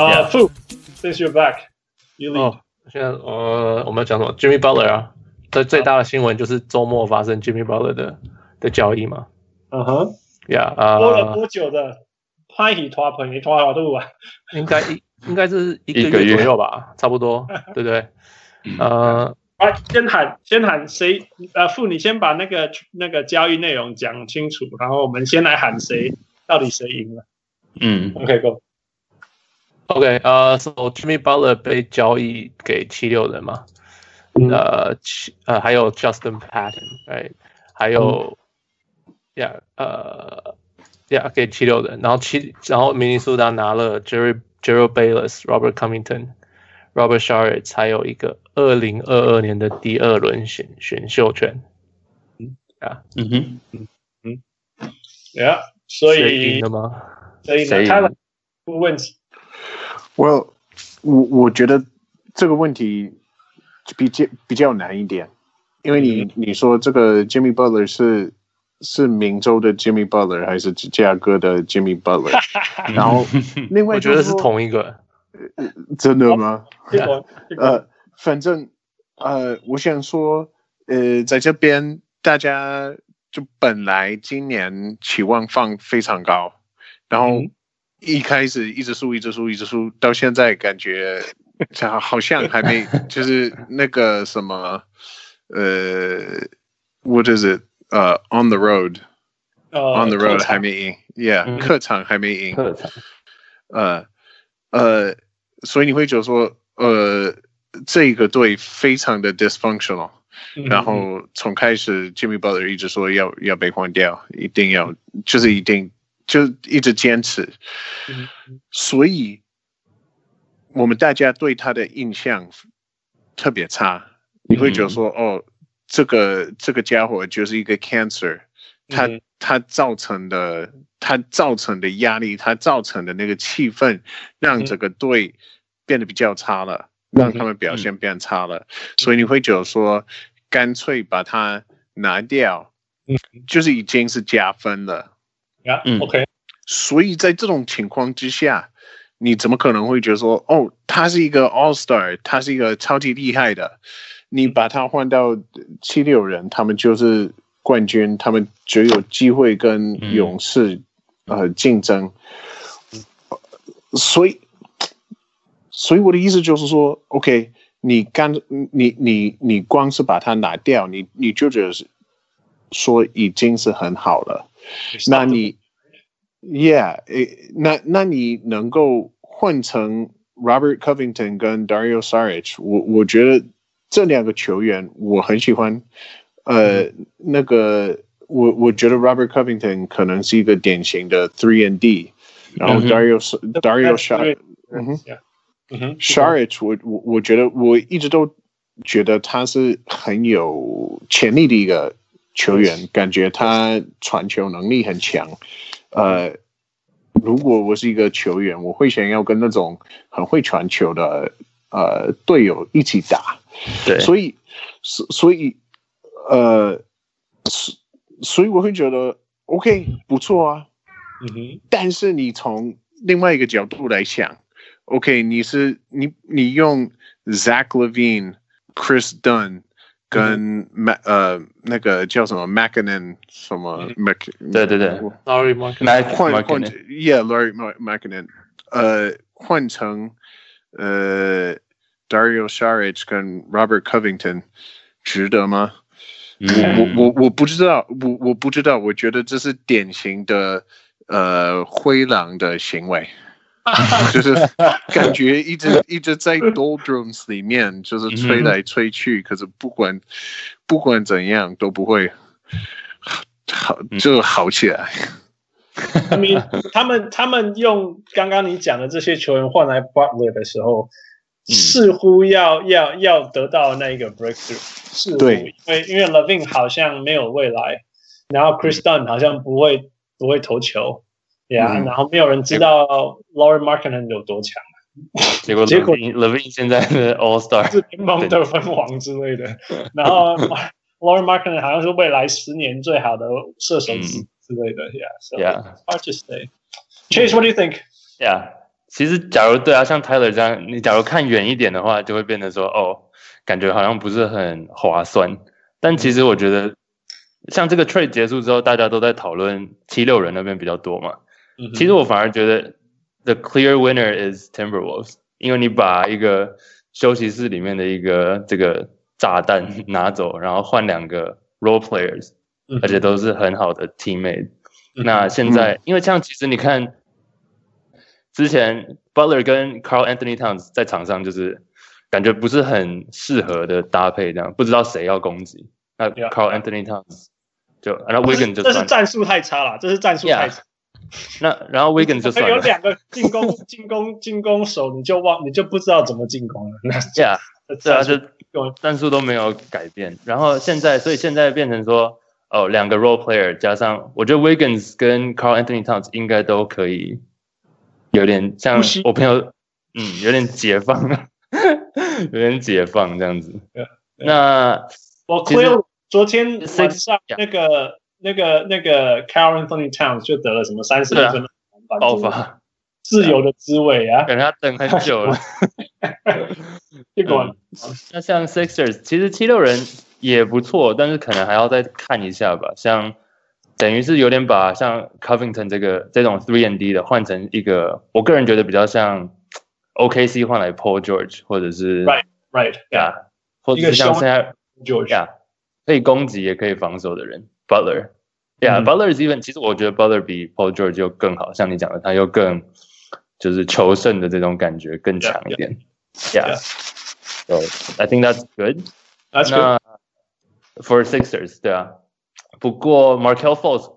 Uh, Fu, since you're back, you lead. 哦，现在呃，我们要讲什么？Jimmy Butler 啊，最最大的新闻就是周末发生 Jimmy Butler 的的交易嘛。嗯哼，呀，呃，拖了多久的？拍一拖朋友拖好多啊？应该一应该是一个月左右吧，差不多，对不对？呃，啊先喊先喊谁？呃，傅，你先把那个那个交易内容讲清楚，然后我们先来喊谁，到底谁赢了？嗯，OK，Go。OK，呃，So Jimmy Butler 被交易给七六人嘛？呃，七呃还有 Justin Patton，right？还有，Yeah，呃，Yeah，给七六人，然后七，然后明尼苏达拿了 Jerry Jerryd Bayless、Robert Covington、Robert Saric，还有一个二零二二年的第二轮选选秀权。嗯，啊，嗯哼，嗯嗯，Yeah，所以赢了吗？所以呢，他的问题。Well，我我觉得这个问题比较比较难一点，因为你你说这个 Jimmy Butler 是是明州的 Jimmy Butler 还是芝加哥的 Jimmy Butler？然后 另外我觉得是同一个，真的吗？哦、呃，反正呃，我想说，呃，在这边大家就本来今年期望放非常高，然后。嗯一开始一直输，一直输，一直输，到现在感觉好像还没，就是那个什么，呃，What is it？呃、uh,，On the road，On、uh, the road 还没赢，Yeah，、嗯、客场还没赢，客场，呃呃，所以你会觉得说，呃，这个队非常的 dysfunctional，、嗯、然后从开始 Jimmy Butler 一直说要要被换掉，一定要，就是一定。就一直坚持，所以我们大家对他的印象特别差。你会觉得说，哦，这个这个家伙就是一个 cancer，他他造成的他造成的压力，他造成的那个气氛，让整个队变得比较差了，让他们表现变差了。所以你会觉得说，干脆把他拿掉，就是已经是加分了。呀、yeah,，OK，所以在这种情况之下，你怎么可能会觉得说，哦，他是一个 All Star，他是一个超级厉害的，你把他换到七六人，他们就是冠军，他们只有机会跟勇士、嗯、呃竞争。所以，所以我的意思就是说，OK，你刚你你你光是把他拿掉，你你就觉得是说已经是很好了。那你，Yeah，诶，那那你能够换成 Robert Covington 跟 Dario Saric，我我觉得这两个球员我很喜欢。呃，嗯、那个我我觉得 Robert Covington 可能是一个典型的 Three and D，然后 Dario、嗯、Dario Saric，嗯哼，嗯哼，Saric，我我我觉得我一直都觉得他是很有潜力的一个。 球员感觉他传球能力很强，呃，如果我是一个球员，我会想要跟那种很会传球的呃队友一起打，对，所以所所以呃，所所以我会觉得 OK 不错啊，嗯哼，但是你从另外一个角度来想，OK，你是你你用 Zach Levine、Chris Dunn。跟 Mac 呃那个叫什么 Mackinnon 什么 Mac 对对对，Lauri Markkanen 换换 Yeah Lauri Markkanen 呃换成呃 Dario Saric 跟 Robert Covington 值得吗？我我我我不知道，我我不知道，我觉得这是典型的呃灰狼的行为。就是感觉一直一直在 doldrums 里面，就是吹来吹去，可是不管不管怎样都不会好就好起来。他们他们他们用刚刚你讲的这些球员换来 Butler 的时候，似乎要要要得到那一个 breakthrough，似乎对，因为因为 Levine 好像没有未来，然后 Chris Dunn 好像不会不会投球。呀、yeah, 嗯，然后没有人知道 Lauri Markkanen 有多强，结果结果 Levine 现在是 All Star，是联盟得分王之类的。然后 Lauri Markkanen 好像是未来十年最好的射手之之类的。Yeah，so、yeah. hard to say. Chase, what do you think? Yeah，其实假如对啊，像 Tyler 这样，你假如看远一点的话，就会变得说哦，感觉好像不是很划算。但其实我觉得，像这个 trade 结束之后，大家都在讨论七六人那边比较多嘛。嗯、其实我反而觉得 the clear winner is Timberwolves，因为你把一个休息室里面的一个这个炸弹 拿走，然后换两个 role players，、嗯、而且都是很好的 teammate。嗯、那现在，嗯、因为像其实你看。之前 Butler 跟 Carl Anthony Towns 在场上就是感觉不是很适合的搭配，这样不知道谁要攻击。那 Carl Anthony Towns 就然后 Wiggins 就这是战术太差了，这是战术太差。那然后 Wiggins 就算了。有两个进攻 进攻进攻手，你就忘你就不知道怎么进攻了。那 Yeah，对啊，就战术都没有改变。然后现在，所以现在变成说，哦，两个 role player 加上，我觉得 Wiggins 跟 Carl Anthony Towns 应该都可以。有点像我朋友，嗯，有点解放，有点解放这样子。Yeah, yeah. 那我 Cleo 昨天晚上那个.那个那个 Karl Anthony Towns 就得了什么三十分爆发，自由的滋味啊！等他等很久了。结果、嗯，那像 Sixers 其实七六人也不错，但是可能还要再看一下吧，像。等于是有点把像 Covington 这个这种 three and D 的换成一个，我个人觉得比较像 OKC 换来 Paul George 或者是 Right Right Yeah，或者是像现在 George Yeah 可以攻击也可以防守的人 Butler Yeah、嗯、Butler is even 其实我觉得 Butler 比 Paul George 又更好，像你讲的他又更就是求胜的这种感觉更强一点 Yeah, yeah. So I think that's good That's good For Sixers 对啊。不过 Markelle Fultz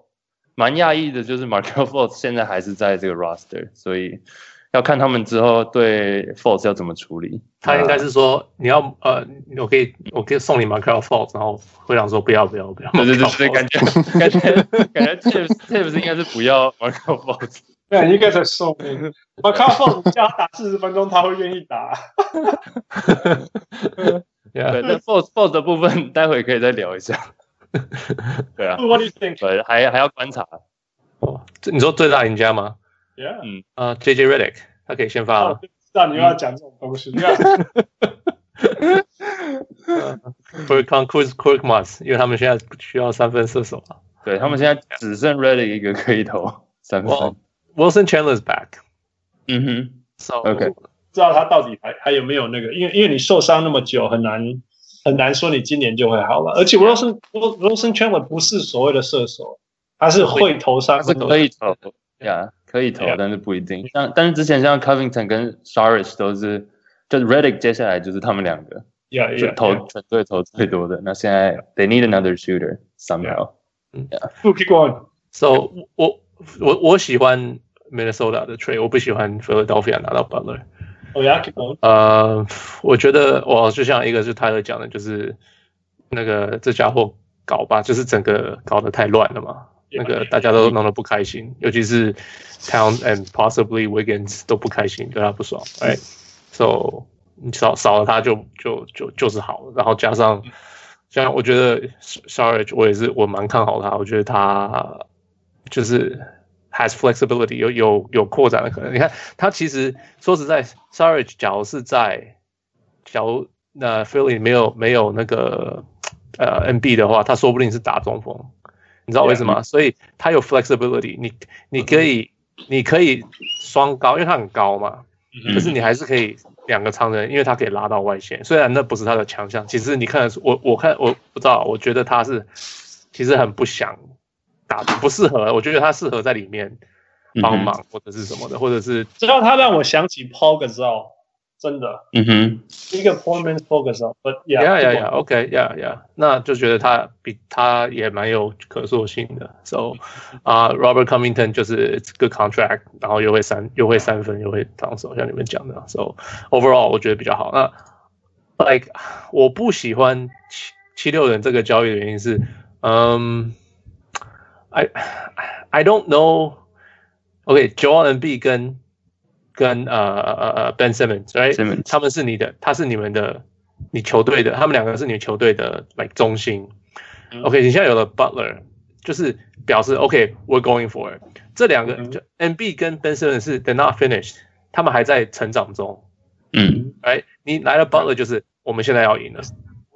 蛮讶异的，就是 Markelle Fultz 现在还是在这个 roster，所以 要看他们之后对 Force 要怎么处理。他应该是说你要呃，我可以我可以送你 Markelle Fultz，然后会长说不要不要不要。对对对对，感觉感觉感觉 Tibbs Tibbs 应该是不要 Markelle Fultz。对，应该在送 Markelle Fultz 叫他打四十分钟，他会愿意打。对，那 Force Force 的部分待会可以再聊一下。对啊，What do you think？对，还还要观察。哦，这你说最大赢家吗？Yeah，嗯啊，JJ Redick，他可以先发了。知道你又要讲这种东西。Furkan Korkmaz，因为他们现在需要三分射手啊。对，他们现在只剩 Redick 一个可以投三分。Wilson Chandler is back。嗯哼，So OK，不知道他到底还还有没有那个，因为因为你受伤那么久，很难。很难说你今年就会好了，而且 Wilson Wilson Chandler 不是所谓的射手，他是会投三分，可以投，呀，可以投，但是不一定。像但是之前像 Covington 跟 s a r i s 都是，就是 Redick 接下来就是他们两个，yeah 也投全队投最多的。那现在 They need another shooter somehow。嗯，Keep going。So 我我我喜欢 Minnesota 的 trade，我不喜欢 Philadelphia 拿到 Butler。Oh yeah, 呃，我觉得我就像一个是泰勒讲的，就是那个这家伙搞吧，就是整个搞得太乱了嘛。那个大家都弄得不开心，尤其是 Town and possibly Wiggins 都不开心，对他不爽。哎，So 你少少了他就就就就是好了，然后加上像我觉得 Sarge 我也是我蛮看好他，我觉得他就是。has flexibility 有有有扩展的可能。你看他其实说实在，Sarge 假如是在，假如那 Philly 没有没有那个呃 NB 的话，他说不定是打中锋。你知道为什么.所以他有 flexibility，你你可以你可以双高，因为他很高嘛。可是你还是可以两个长人，因为他可以拉到外线。虽然那不是他的强项，其实你看我我看我不知道，我觉得他是其实很不想。打不适合，我觉得他适合在里面帮忙或者是什么的，或者是知道他让我想起 Paul Gasol，真的，嗯哼，一个 Paul Gasol，but yeah yeah yeah OK yeah yeah，那就觉得他比他也蛮有可塑性的，so 啊、uh, Robert Covington 就是 good contract，然后又会三又会三分又会防守，像你们讲的，so overall 我觉得比较好。那 like 我不喜欢七七六人这个交易的原因是，嗯。I I don't know. OK，Joel Embiid 跟跟呃呃呃 Ben Simmons，right？Simmons. 他们是你的，他是你们的，你球队的，他们两个是你球队的，like 中心。OK，你现在有了 Butler，就是表示 OK，we're、okay, going for it。这两个就 Embiid 跟 Ben Simmons 是 they're not finished，他们还在成长中。嗯，哎，你来了 Butler 就是我们现在要赢了。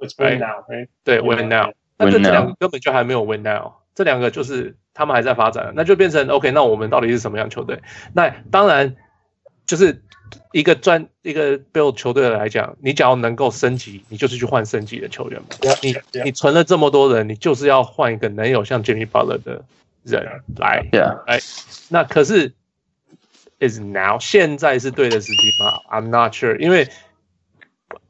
It's win now，right？对，win now。那这两个根本就还没有 win now，这两个就是他们还在发展，那就变成 OK。那我们到底是什么样球队？那当然就是。一个专一个 build 球队来讲，你只要能够升级，你就是去换升级的球员嘛。Yeah, 你 yeah. 你存了这么多人，你就是要换一个能有像 Jimmy Butler 的人来。Yeah. 来，那可是 is now 现在是对的时机吗？I'm not sure，因为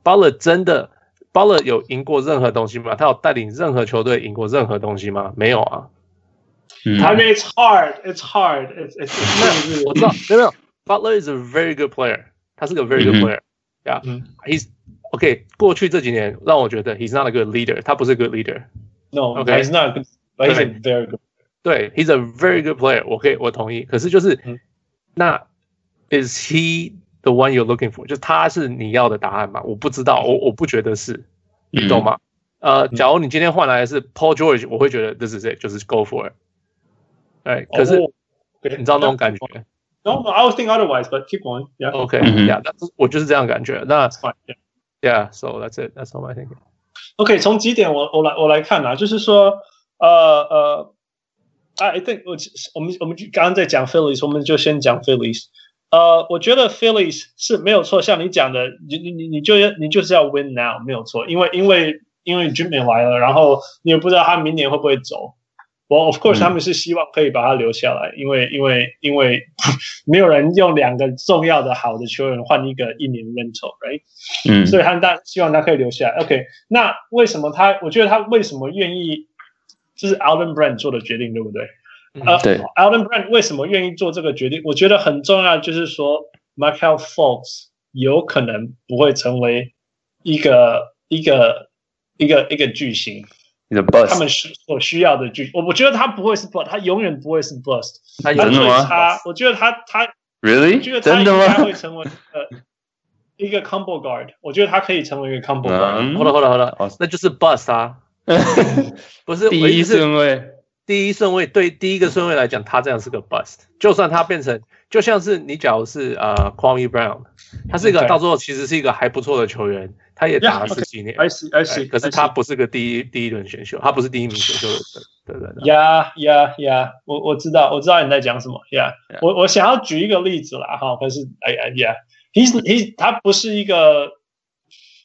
Butler 真的 Butler 有赢过任何东西吗？他有带领任何球队赢过任何东西吗？没有啊。嗯、I mean it's hard, it's hard, it's it's, it's 我知道，没有没有。Butler is a very good player，他是个 very good player，yeah，、mm hmm. he's OK。过去这几年让我觉得 he's not a good leader，他不是 good leader。No，OK，he's、okay? not good，but he's a very good。对，he's a very good player，我可以我同意。可是就是、mm hmm. 那 is he the one you're looking for？就是他是你要的答案吗？我不知道，我我不觉得是，你懂吗？呃，假如你今天换来的是 Paul George，我会觉得 this is it，就是 go for it。哎，可是、oh, okay. 你知道那种感觉 ？No, no, I would think otherwise, but keep going. Yeah. Okay. Yeah. 那我就是这样感觉。那 fine. Yeah. So that's it. That's all my thinking. OK，从几点我我来我来看啊，就是说，呃呃，I think 我我们我们刚刚在讲 Phillies，我们就先讲 Phillies。呃，我觉得 Phillies 是没有错，像你讲的，你你你你就要你就是要 win now，没有错，因为因为因为 Jimmy 来了，然后你也不知道他明年会不会走。 Well, of course，他们是希望可以把他留下来，因为因为因为 没有人用两个重要的好的球员换一个一年 rental，right？嗯，所以他当然希望他可以留下来。OK，那为什么他？我觉得他为什么愿意？这是 Alden Brand 做的决定，对不对？呃，对 alden Brand 为什么愿意做这个决定？我觉得很重要，就是说 Michael Fultz 有可能不会成为一个一个一个一个巨星。他们需所需要的巨，我我觉得他不会是 bust，他永远不会是 bust。他真的吗？他，我觉得他他，really？我觉得他应该会成为呃一个 combo guard。我觉得他可以成为一个 combo guard。好了好了好了，那就是 bust 啊，不是第一顺位，第一顺位对第一个顺位来讲，他这样是个 bust。就算他变成，就像是你假如是呃 Kwame Brown，他是一个到最后其实是一个还不错的球员。他也打了十几年，而是而是，可是他不是个第一第一轮选秀，他不是第一名选秀的人。Yeah, yeah, yeah，！我我知道，我知道你在讲什么。Yeah，，我我想要举一个例子啦，哈，可是哎呀呀，he's he 他不是一个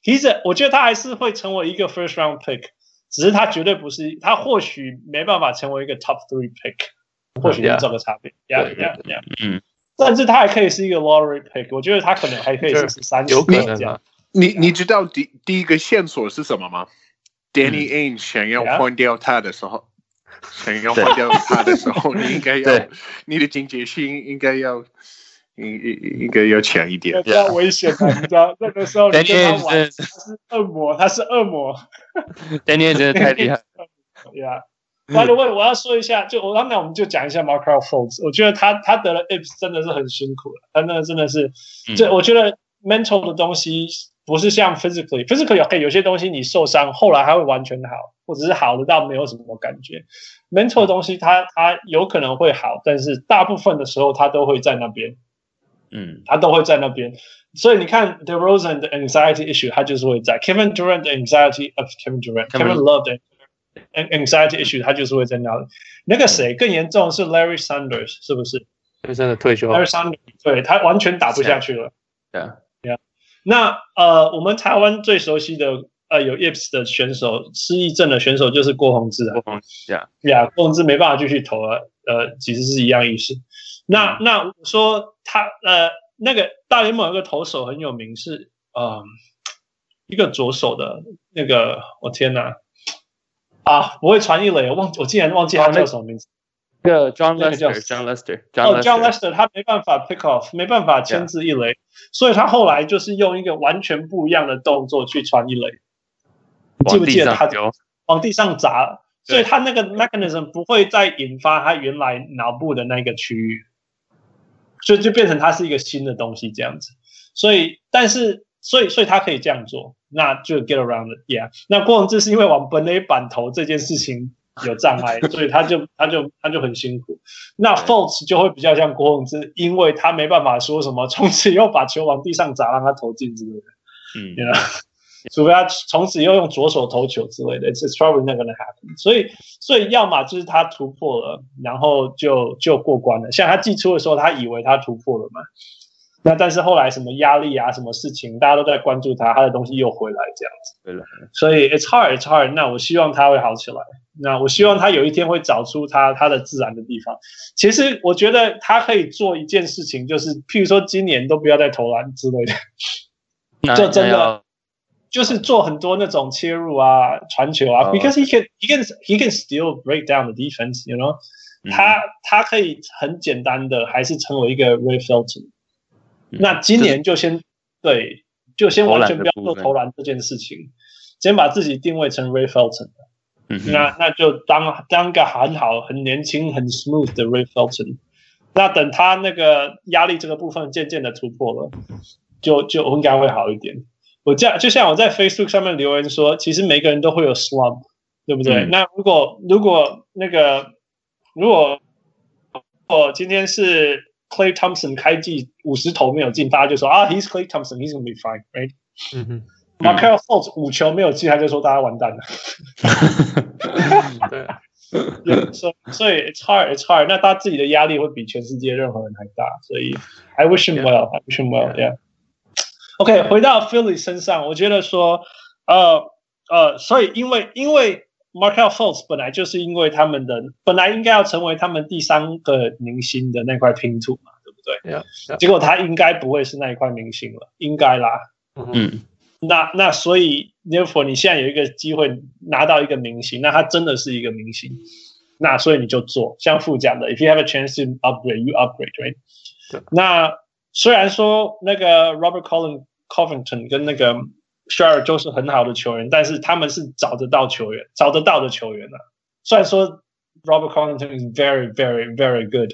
，he's a, 我觉得他还是会成为一个 first round pick，只是他绝对不是，他或许没办法成为一个 top three pick，或许是这个差别。呀呀呀！嗯，但是他还可以是一个 lottery pick，我觉得他可能还可以是十三，有可能啊。你你知道第第一个线索是什么吗？Danny Ainge 想要换掉他的时候，想要换掉他的时候，你应该要你的警觉性应该要应应应该要强一点。比较危险的，你知道那个时候你跟他玩，他是恶魔，他是恶魔。Ainge 真的太厉害。Yeah，by the way，我要说一下，就我刚才我们就讲一下 Markelle Fultz，我觉得他他得了 ips 真的是很辛苦了，他那个真的是，这我觉得 mental 的东西。不是像 physically，physically OK，有些东西你受伤，后来还会完全好，或者是好的到没有什么感觉。mental 的东西它它有可能会好，但是大部分的时候它都会在那边，嗯，他都会在那边。所以你看 DeRozan 的 anxiety issue，他就是会在 Kevin Durant 的 anxiety of Kevin Durant，Kevin Love 的 anxiety issue，他就是会在那里。那个谁更严重是 Larry Sanders，是不是？真的退休，Larry Sanders 对他完全打不下去了。对啊。那呃，我们台湾最熟悉的呃有 IPS 的选手，失忆症的选手就是郭宏志啊。郭宏志啊，呀，郭宏志没办法继续投了。呃，其实是一样意思。那那我说他呃那个大联盟有个投手很有名是呃一个左手的那个，我天哪啊，不会传一垒，我忘我竟然忘记他叫什么名字。这个 John Lester，John Lester，哦，John Lester，他没办法 pick off，没办法牵制一垒.所以他后来就是用一个完全不一样的动作去传一垒。你记不记得他往地上砸？所以他那个 mechanism 不会再引发他原来脑部的那个区域，所以就变成它是一个新的东西这样子。所以，但是，所以，所以他可以这样做，那就 get around it，yeah。那郭泓志是因为往本垒板投这件事情。有障碍，所以他就他就他就很辛苦。那 Fultz 就会比较像郭泓志，因为他没办法说什么，从此又把球往地上砸，让他投进之类的。嗯，you know? 除非他从此又用左手投球之类的，It's probably not gonna happen。所以，所以要么就是他突破了，然后就就过关了。像他寄出的时候，他以为他突破了嘛。那但是后来什么压力啊，什么事情，大家都在关注他，他的东西又回来这样子。对了，所以 It's hard, It's hard。那我希望他会好起来。那我希望他有一天会找出他他的自然的地方。其实我觉得他可以做一件事情，就是譬如说今年都不要再投篮之类的，就真的。就是做很多那种切入啊、传球啊、oh.，because he can he can he can still break down the defense，you know，、嗯、他他可以很简单的还是成为一个 Ray Felton、嗯。那今年就先对，就先完全不要做投篮这件事情，先把自己定位成 Ray Felton。嗯，那那就当当个很好、很年轻、很 smooth 的 Ray Felton。那等他那个压力这个部分渐渐的突破了，就就应该会好一点。我这样就像我在 Facebook 上面留言说，其实每个人都会有 slump，对不对？嗯、那如果如果那个如果我今天是 Clay Thompson 开季五十投没有进，大家就说啊，He's Clay Thompson，He's gonna be fine，right？嗯哼。Markelle Fultz 五球没有进，他就说大家完蛋了。对。所以所以 It's hard，It's hard。那他自己的压力会比全世界任何人还大，所以 I wish him well，I wish him well，yeah。OK，回到 Philly 身上，我觉得说，呃呃，所以因为因为 Markelle Fultz 本来就是因为他们的本来应该要成为他们第三个明星的那块拼图嘛，对不对？Yeah, yeah. 结果他应该不会是那一块明星了，应该啦。嗯，那那所以 Therefore 你现在有一个机会拿到一个明星，那他真的是一个明星，那所以你就做，像副讲的，If you have a chance to upgrade, you upgrade, right？那。虽然说那个 Robert Collin Covington 跟那个 Schroeder 都是很好的球员，但是他们是找得到球员，找得到的球员啊。虽然说 Robert Covington is very very very good，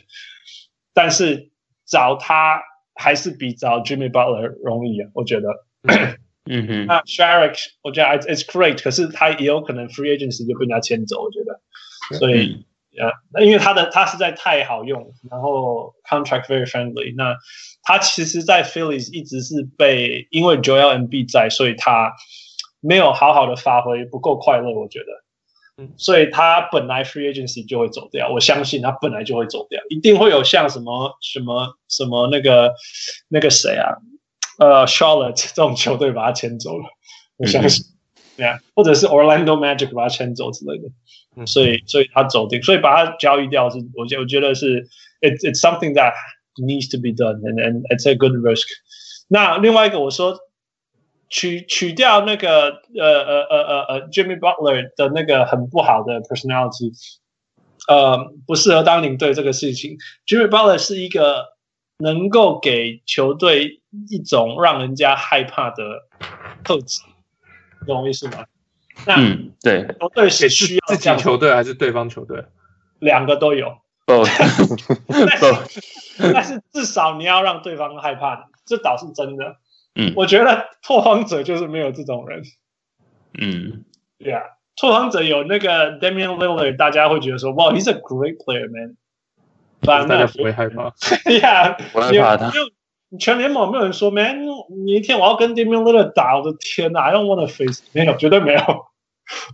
但是找他还是比找 Jimmy Butler 容易啊，我觉得。嗯哼。那 Schroeder 我觉得 it's great，可是他也有可能 free agency 就被人家签走，我觉得。所以。啊，那因为他的他实在太好用，然后 contract very friendly。那他其实，在 Phillies 一直是被因为 Joel Embiid 在，所以他没有好好的发挥，不够快乐，我觉得。嗯，所以他本来 free agency 就会走掉，我相信他本来就会走掉，一定会有像什么什么什么那个那个谁啊，呃，Charlotte 这种球队把他签走了，我相信，对啊，或者是 Orlando Magic 把他签走之类的。所以，所以他走定，所以把他交易掉是，我觉我觉得是，it's it's something that needs to be done，and and it's a good risk。那另外一个我说，取取掉那个呃呃呃呃呃 Jimmy Butler 的那个很不好的 personality，呃，不适合当领队这个事情。Jimmy Butler 是一个能够给球队一种让人家害怕的特质，懂我意思吗？那嗯，对，球队是需要自己球队还是对方球队？两个都有。哦，但是但是至少你要让对方害怕，这倒是真的。嗯，我觉得拓荒者就是没有这种人。嗯，对啊，拓荒者有那个 Damian Lillard，大家会觉得说，哇，he's a great player, man。大家不会害怕。呀，不害怕他。全联盟没有人说，man，你一天我要跟 Damian Lillard 打，我的天哪，I don't want to face，没有，绝对没有。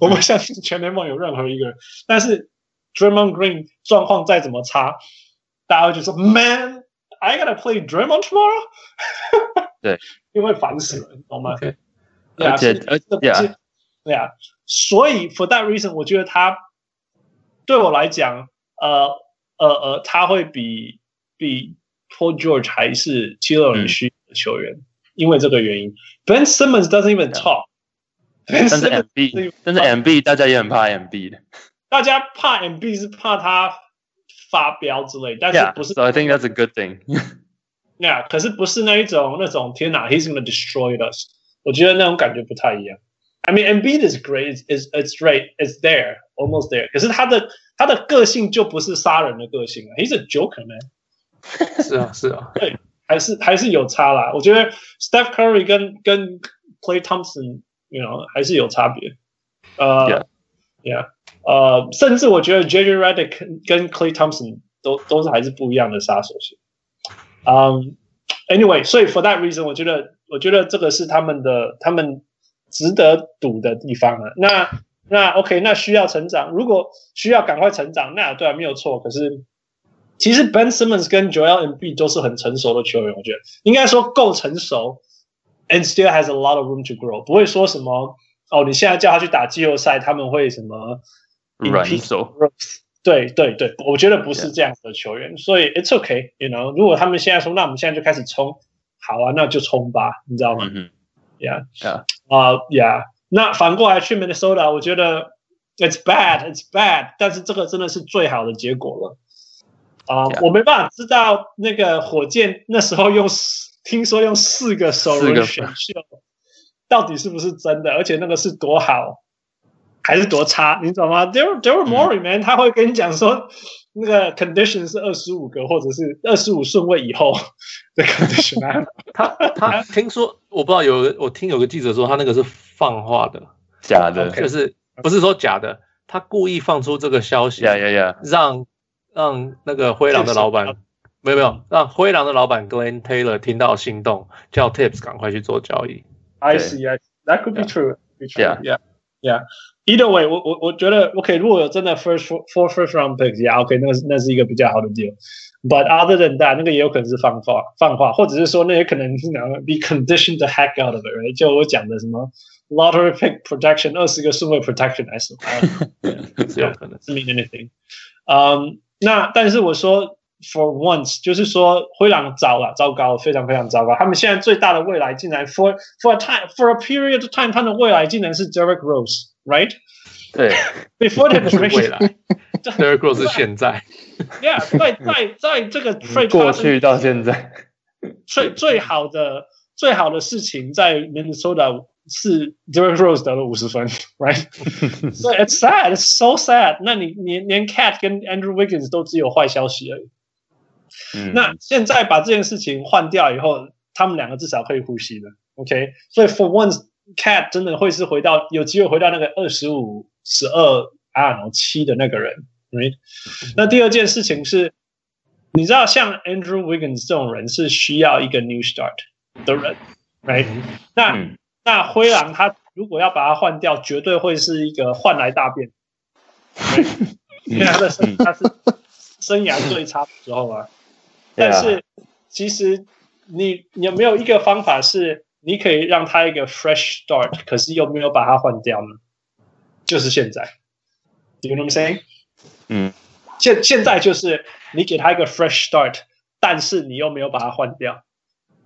我不相信全联盟有任何一个人，但是 Draymond Green 状况再怎么差，大家会就说 Man，I gotta play Draymond tomorrow。对，因为烦死了，懂吗？对，而且而且对啊，所以 For that reason，我觉得他对我来讲，呃呃呃，他会比比 Paul George 还是七六人需要的球员，嗯，因为这个原因。Ben Simmons doesn't even talk。但是 MB，但是 MB 大家也很怕 MB 的。大家怕 MB 是怕他发飙之类，但是不是 I think that's a good thing. Yeah，可是不是那一种那种天哪，He's gonna destroy us。我觉得那种感觉不太一样。I mean, MB is great, is it's great, it's there, almost there。可是他的他的个性就不是杀人的个性啊，He's a joker man。是啊，是啊，对，还是还是有差啦。我觉得 Steph Curry 跟跟 Clay Thompson。You know, 还是有差别，呃，Yeah，呃，甚至我觉得 JJ Redick 跟 Clay Thompson 都都是还是不一样的杀手型。嗯，Anyway，所以 for that reason，我觉得我觉得这个是他们的他们值得赌的地方啊。那那 OK，那需要成长，如果需要赶快成长，那对啊，没有错。可是其实 Ben Simmons 跟 Joel Embiid 都是很成熟的球员，我觉得。应该说够成熟，and still has a lot of room to grow，不会说什么哦，你现在叫他去打季后赛，他们会什么？软手，对对对，我觉得不是这样子的球员，所以 it's okay，you know，如果他们现在说，那我们现在就开始冲，好啊，那就冲吧，你知道吗？嗯 Yeah，啊，Yeah，那反过来去 Minnesota，我觉得 it's bad，it's bad，但是这个真的是最好的结果了。啊，我没办法知道那个火箭那时候用，听说用四个首轮选秀，到底是不是真的，而且那个是多好。还是多差，你知道吗？Daryl Daryl Morey man，他会跟你讲说，那个 condition 是二十五个，或者是二十五顺位以后的 condition。他他听说，我不知道有我听有个记者说，他那个是放话的，假的，就是不是说假的，他故意放出这个消息，呀呀呀，让让那个灰狼的老板没有没有，让灰狼的老板 Glenn Taylor 听到心动，叫 Tips 赶快去做交易。I see, I see. That could be true. Yeah, yeah, yeah. Either way，我我我觉得 OK，如果有真的 first four first round picks，yeah，OK，那是那是一个比较好的 deal。But other than that，那个也有可能是放话放话，或者是说那也可能是两个 be conditioned the heck out of it，right？就我讲的什么 lottery pick protection，二十个顺位 protection 还是是有可能是 mean anything。嗯， 那但是我说 for once，就是说灰狼糟了，糟糕，非常非常糟糕。他们现在最大的未来竟然 for for a time for a period of time，他们的未来竟然是 Derrick Rose。Right？对，Before the 未来，Derrick Rose 是现在。Yeah，在在在这个 trade 过去到现在，最最好的最好的事情在 Minnesota 是 Derrick Rose 得了五十分，Right？So it's sad，it's so sad。那你连连 Cat 跟 Andrew Wiggins 都只有坏消息而已。嗯，那现在把这件事情换掉以后，他们两个至少可以呼吸了。OK，所以 For once。Cat 真的会是回到有机会回到那个二十五十二啊七的那个人，right？那第二件事情是，你知道像 Andrew Wiggins 这种人是需要一个 new start 的人，right？那、嗯、那灰狼他如果要把它换掉，绝对会是一个换来大便，因为他的生他是生涯最差的时候啊。但是其实你你有没有一个方法是？你可以让他一个 fresh start，可是又没有把它换掉呢？就是现在，you know what I'm saying？嗯，现现在就是你给他一个 fresh start，但是你又没有把它换掉，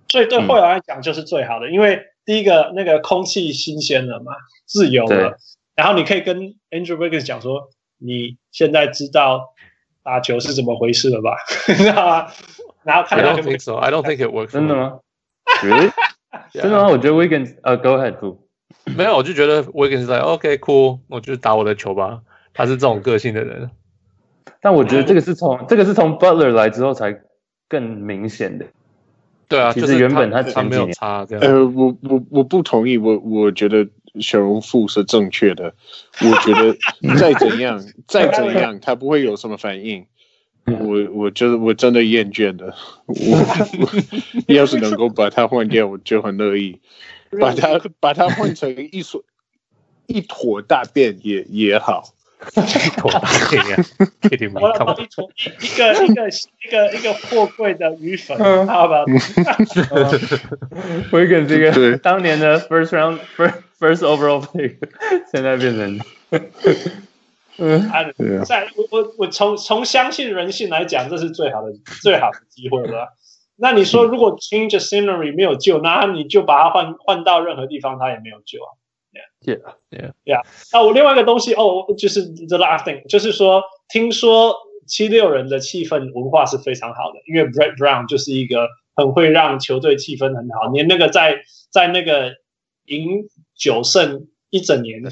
所以对灰狼来讲就是最好的，嗯、因为第一个那个空气新鲜了嘛，自由了，然后你可以跟 Andrew Wiggins 讲说，你现在知道打球是怎么回事了吧？你知道吗？然后看到 I don't think so. I don't think it works. 真的吗？Really? 真的吗？我觉得 Wiggins 呃、uh,，Go ahead，没有，我就觉得 Wiggins 在 OK，cool，我就打我的球吧。他是这种个性的人，但我觉得这个是从这个是从 Butler 来之后才更明显的。对啊，其实原本他他没有差这样。呃，我我我不同意，我我觉得小人物是正确的。我觉得再怎样再怎样，他不会有什么反应。我我觉得我真的厌倦了。我，我 要是能够把它换掉，我就很乐意。把它把它换成一所一坨大便也也好。一坨大便呀！我要把一坨一个一个一个一个货柜的鱼粉，好吧？我跟这个当年的 first round first first overall pick，现在变成。嗯，在我我我从从相信人性来讲，这是最好的最好的机会了。那你说，如果 change scenery 没有救，那你就把它换换到任何地方，它也没有救啊。Yeah, yeah, yeah. 那我另外一个东西哦，就是 the last thing，就是说，听说七六人的气氛文化是非常好的，因为 Brett Brown 就是一个很会让球队气氛很好，连那个在在那个赢九胜一整年。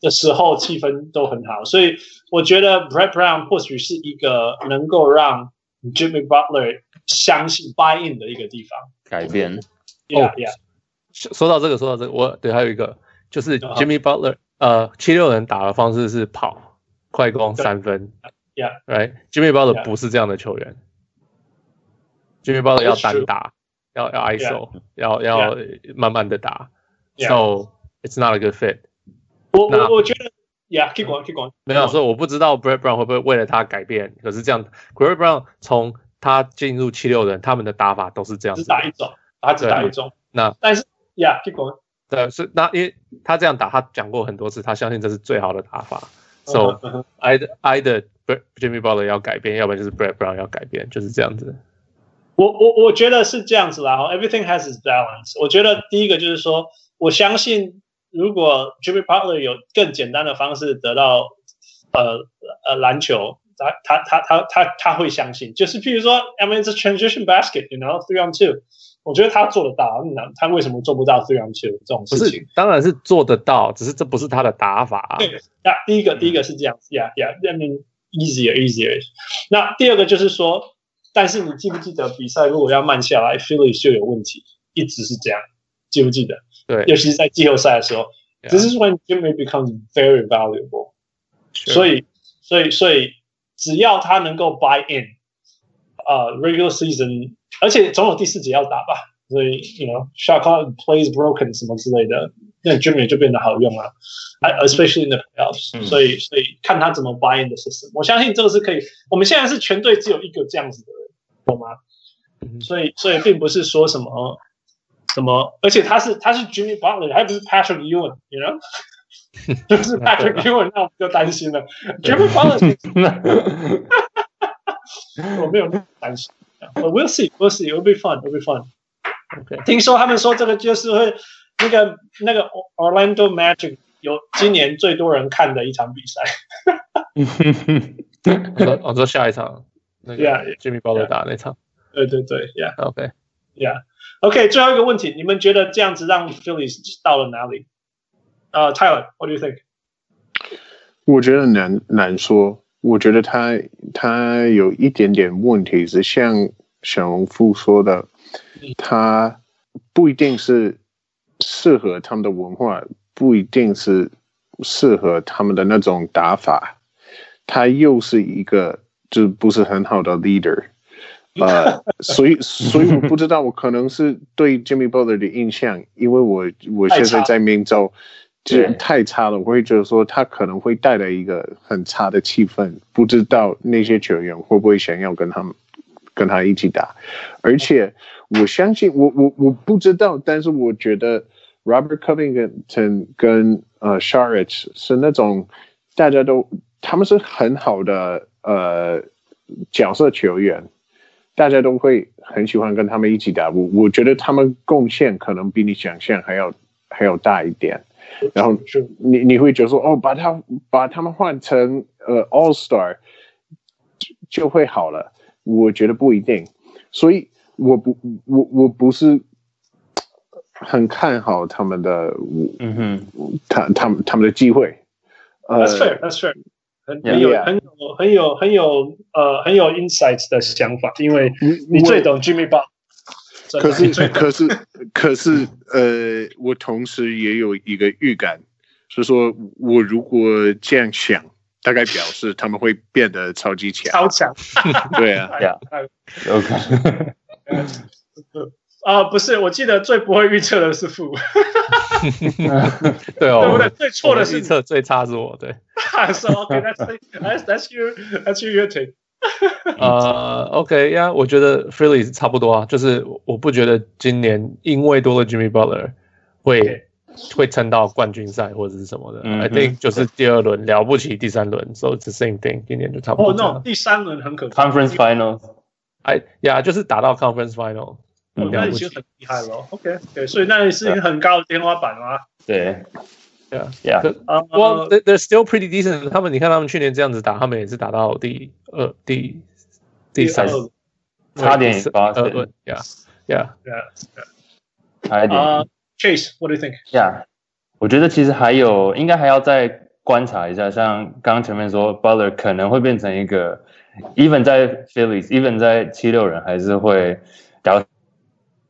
的时候气氛都很好，所以我觉得 Brett Brown 或许是一个能够让 Jimmy Butler 相信 buy in 的一个地方。改变。Yeah, yeah. 说到这个，说到这个，我对还有一个就是 Jimmy Butler，、uh. 呃，七六人打的方式是跑快攻三分。Yeah，right，Jimmy Butler 不是这样的球员。Jimmy Butler 要单打，要要 ISO，要要慢慢的打。So it's not a good fit。我我我觉得，Yeah，keep going，keep going。没有说我不知道 Brett Brown 会不会为了他改变，可是这样，Brett Brown 从他进入七六人，他们的打法都是这样子，只打一种，他只打一种。那但是，Yeah，keep going。对，是那因为他这样打，他讲过很多次，他相信这是最好的打法。So either either Jimmy Butler 要改变，要不然就是 Brett Brown 要改变，就是这样子。我我我觉得是这样子啦。Everything has its balance。我觉得第一个就是说，我相信如果 Jimmy Butler 有更简单的方式得到呃呃篮球，他他他他他他会相信。就是譬如说，I mean it's a transition basket，you know，three on two。我觉得他做得到，那他为什么做不到 on two 这种事情？当然是做得到，只是这不是他的打法。对，那第一个，第一个是这样子呀呀，I mean easier easier。那第二个就是说，但是你记不记得比赛如果要慢下来，Philly 就有问题，一直是这样，记不记得？对，尤其是在季后赛的时候，This is when Jimmy becomes very valuable。所以，所以，所以，只要他能够 buy in，呃，regular season。而且总有第四节要打吧，所以 you know shot clock plays broken 什么之类的，那 Jimmy 就变得好用了，especially in the playoffs、嗯。所以所以看他怎么 buy in the system，我相信这个是可以。我们现在是全队只有一个这样子的人，懂吗？嗯、所以所以并不是说什么什么，而且他是他是 Jimmy Butler，还不是 Patrick Ewing，you know，就是 Patrick Ewing，那我们就担心了。Jimmy Butler，我没有那么担心。We'll see, we'll see. It'll be fun. It'll be fun. OK。听说他们说这个就是会那个那个 Orlando Magic 有今年最多人看的一场比赛。我说下一场那个 Jimmy Butler 打那场。对对对，Yeah. OK. Yeah. OK. 最后一个问题，你们觉得这样子让 Phillies 到了哪里？呃、uh,，Tyler，What do you think？我觉得难难说。 我觉得他他有一点点问题，是像小农夫说的，他不一定是适合他们的文化，不一定是适合他们的那种打法，他又是一个就不是很好的 leader，呃，所以所以我不知道，我可能是对 Jimmy Butler 的印象，因为我我现在在明州。就太差了，我会觉得说他可能会带来一个很差的气氛，不知道那些球员会不会想要跟他们跟他一起打。而且我相信，我我我不知道，但是我觉得 Robert Covington 跟呃 Saric 是那种大家都他们是很好的呃角色球员，大家都会很喜欢跟他们一起打。我我觉得他们贡献可能比你想象还要还要大一点。然后你你会觉得说哦，把他把他们换成呃 All Star 就就会好了。我觉得不一定，所以我不我我不是很看好他们的，嗯哼，他他们他们的机会。That's fair, that's fair. 很有很有很有很有呃很有 insights 的想法，因为你最懂 Jimmy Butler。可是，可是，可是，呃，我同时也有一个预感，是说我如果这样想，大概表示他们会变得超级强，超强，对啊，呀，OK，啊，不是，我记得最不会预测的是负，对哦，对不对？最错的是预测，最差是我，对，So OK，That's that's that's your that's your take。呃、uh,，OK 呀、yeah,，我觉得 Philly 差不多啊，就是我不觉得今年因为多了 Jimmy Butler 会、okay. 会撑到冠军赛或者是什么的、mm -hmm.，I think 就是第二轮了不起，第三轮，so it's the same thing，今年就差不多。哦、oh, no，第三轮很可怕，Conference Final，哎呀，就是打到 Conference Final，、嗯、那已经很厉害了。OK，对，所以那也是一个很高的天花板啊？对。Yeah, yeah. Uh, well, they're still pretty decent. 他们，你看他们去年这样子打，他们也是打到第二、第第三，差点八分。Yeah, yeah, yeah. 差一点。Uh, Chase, what do you think? Yeah，我觉得其实还有，应该还要再观察一下。像刚刚前面说，Butler 可能会变成一个，even 在 Phillies，even 在七六人，还是会，假如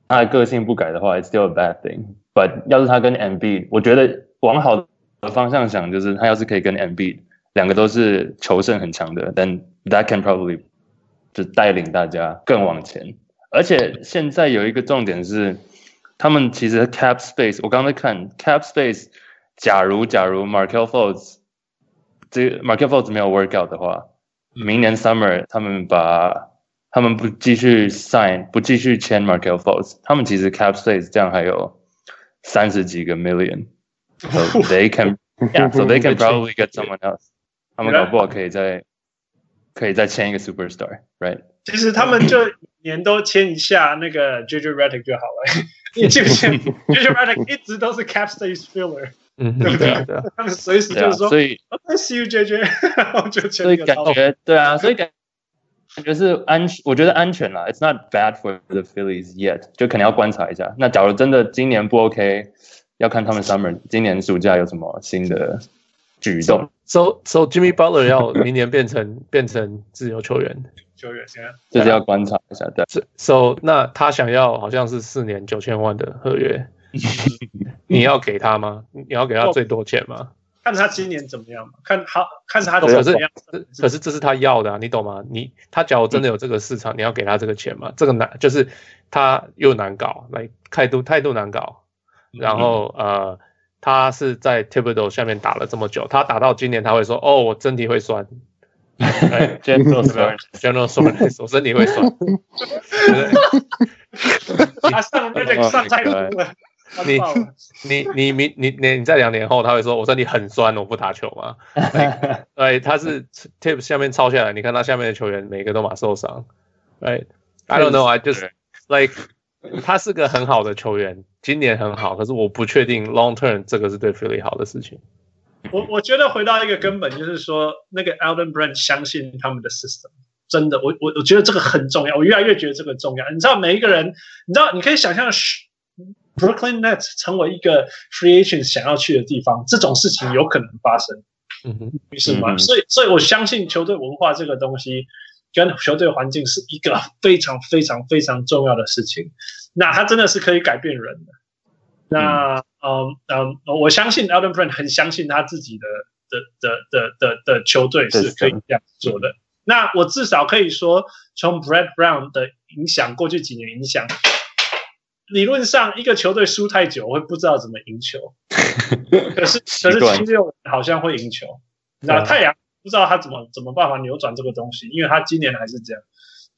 他的个性不改的话，it's still a bad thing. But 要是他跟 Embiid，我觉得。 往好的方向想，就是他要是可以跟 M B 两个都是求胜很强的，但 that can probably 就带领大家更往前。而且现在有一个重点是，他们其实 cap space，我刚才看 cap space，假如假如 Markel Fultz 这 Markel Fultz 没有 work out 的话，明年 summer 他们把他们不继续 sign 不继续签 Markel Fultz，他们其实 cap space 这样还有三十几个 million million，so they can yeah so they can probably get someone else，他们搞不好可以再可以再签一个 superstar，right？其实他们就年都签一下那个 JJ Redick 就好了，你记不记得 JJ Redick 一直都是 cap space filler，嗯，对不对？他们随时就是说，所以 I see you JJ，然后就签所以感觉对啊，所以感感觉是安，我觉得安全啦。It's not bad for the Phillies yet，就可能要观察一下。那假如真的今年不 OK， 要看他们 Summer 今年暑假有什么新的举动。So so Jimmy Butler 要明年变成 变成自由球员。球员现在就是要观察一下，对。So 那他想要好像是四年九千万的合约，你要给他吗？你要给他最多钱吗？看他今年怎么样嘛，看好看他怎么样。可是这是他要的啊，你懂吗？你他假如真的有这个市场，你要给他这个钱吗？这个难，就是他又难搞，来态度态度难搞，然后呃，他是在 Thibodeau 下面打了这么久，他打到今年他会说，哦，我身体会酸。General soreness，General soreness，我身体会酸。他上那个上太多了。你你你明你你你在两年后他会说，我身体很酸，我不打球吗？对，他是 tip 下面抄下来，你看他下面的球员每个都马受伤。Right，I don't know，I just like 他是个很好的球员，今年很好，可是我不确定 long term 这个是对 Philly 好的事情。我我觉得回到一个根本，就是说那个 Elton Brand 相信他们的 system，真的，我我我觉得这个很重要，我越来越觉得这个重要。你知道每一个人，你知道你可以想象 Brooklyn Nets 成为一个 free agent 想要去的地方，这种事情有可能发生，嗯哼，是吗？所以所以我相信球队文化这个东西跟球队环境是一个非常非常非常重要的事情，那它真的是可以改变人的。那嗯嗯，我相信 Elden Brand 很相信他自己的的的的的的球队是可以这样做的。那我至少可以说，从 Brett Brown 的影响，过去几年影响，理论上一个球队输太久会不知道怎么赢球。可是可是七六人好像会赢球。那太阳不知道他怎么怎么办法扭转这个东西，因为他今年还是这样。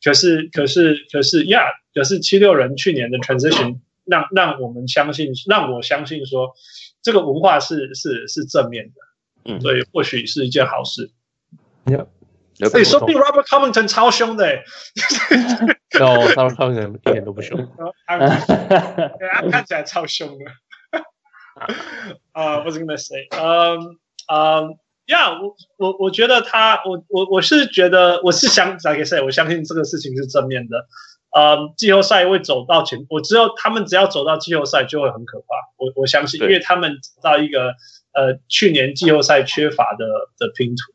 可是可是可是呀，可是七六人去年的 transition。让让我们相信，让我相信说，这个文化是是是正面的，嗯，所以或许是一件好事。Yeah. 所以说不定 Robert Covington 超凶的，No，Robert Covington 一点都不凶，他看起来超凶的。啊，我是 gonna say，嗯嗯，Yeah，我我我觉得他，我我我是觉得，我是想咋个 say，我相信这个事情是正面的。呃，季后赛会走到前，我只有他们只要走到季后赛就会很可怕。我我相信，因为他们走到一个呃去年季后赛缺乏的的拼图，